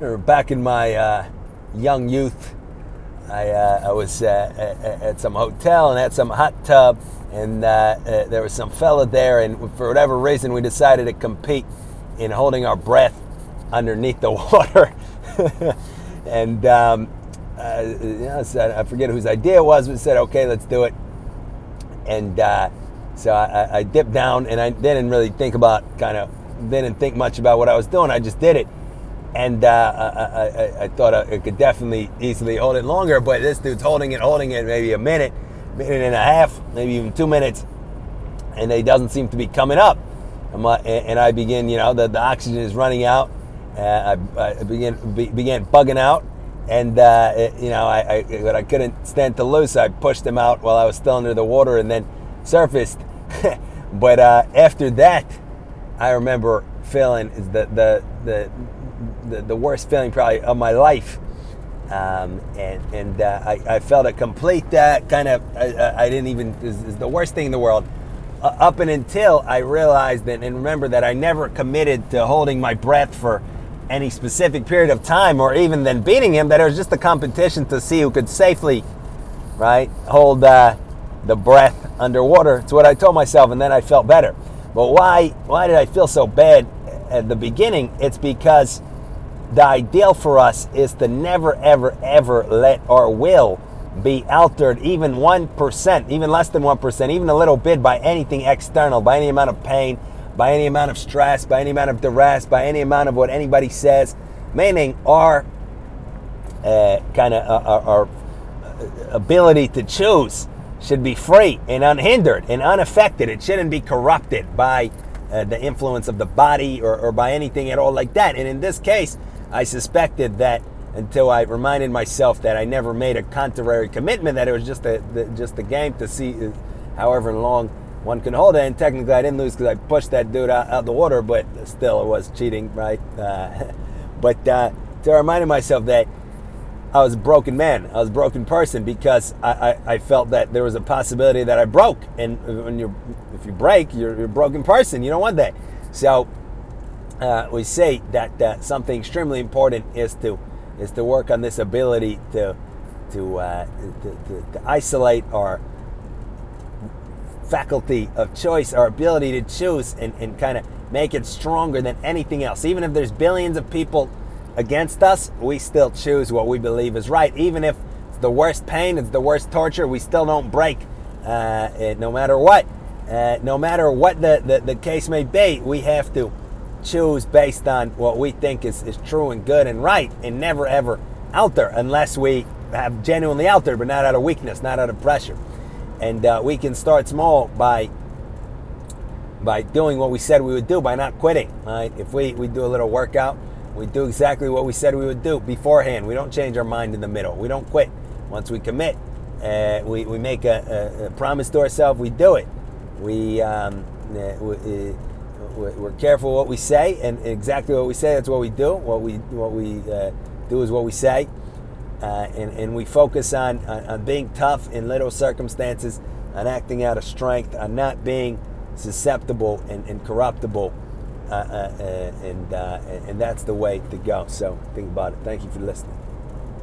back in my uh, young youth, I, uh, I was uh, at some hotel and had some hot tub, and uh, uh, there was some fella there, and for whatever reason, we decided to compete in holding our breath underneath the water. and um, uh, you know, I forget whose idea it was, but said, okay, let's do it. And so I, I dipped down, and I didn't really think about kind of didn't think much about what I was doing. I just did it and uh, I, I, I, thought I could definitely easily hold it longer, but this dude's holding it, holding it maybe a minute, minute and a half, maybe even two minutes, and it doesn't seem to be coming up. And I begin, you know, the, the oxygen is running out. Uh, I, I begin be, began bugging out, and uh, it, you know, I, I, but I couldn't stand to lose. I pushed him out while I was still under the water, and then surfaced. but uh, after that, I remember feeling is the the the the, the worst feeling probably of my life. Um, and and uh, I, I, felt a complete uh, kind of I, I, didn't even is, is the worst thing in the world. Uh, up and until I realized that and remember that I never committed to holding my breath for any specific period of time or even then beating him that it was just a competition to see who could safely right hold uh, the breath underwater. It's what I told myself and then I felt better but why why did I feel so bad at the beginning it's because the ideal for us is to never, ever, ever let our will be altered even 1%, even less than 1%, even a little bit by anything external, by any amount of pain, by any amount of stress, by any amount of duress, by any amount of what anybody says. Meaning our uh, kind of uh, our, our ability to choose should be free and unhindered and unaffected. It shouldn't be corrupted by uh, the influence of the body or, or by anything at all like that. And in this case, I suspected that until I reminded myself that I never made a contrary commitment, that it was just a the, just a game to see uh, however long one can hold it. And technically, I didn't lose because I pushed that dude out, out the water, but still, it was cheating, right? Uh, but uh, to remind myself that I was a broken man, I was a broken person because I, I, I, felt that there was a possibility that I broke. And when you if you break, you're, you're a broken person. You don't want that. So uh, we say that uh, something extremely important is to is to work on this ability to to, uh, to, to, to, isolate our faculty of choice, our ability to choose, and, and kind of make it stronger than anything else. Even if there's billions of people against us, we still choose what we believe is right. Even if it's the worst pain, it's the worst torture, we still don't break, uh, no matter what. Uh, no matter what the, the, the case may be, we have to choose based on what we think is, is true and good and right and never ever alter unless we have genuinely altered, but not out of weakness, not out of pressure. And uh, we can start small by by doing what we said we would do, by not quitting. Right? If we, we do a little workout, we do exactly what we said we would do beforehand. We don't change our mind in the middle. We don't quit. Once we commit, uh, we, we make a, a, a, promise to ourselves, we do it. We, um, uh, we uh, we're careful what we say, and exactly what we say, that's what we do. What we what we uh, do is what we say, uh, and and we focus on, on, on being tough in little circumstances, on acting out of strength, on not being susceptible and, and corruptible, uh, uh, uh and uh, and that's the way to go. So think about it. Thank you for listening.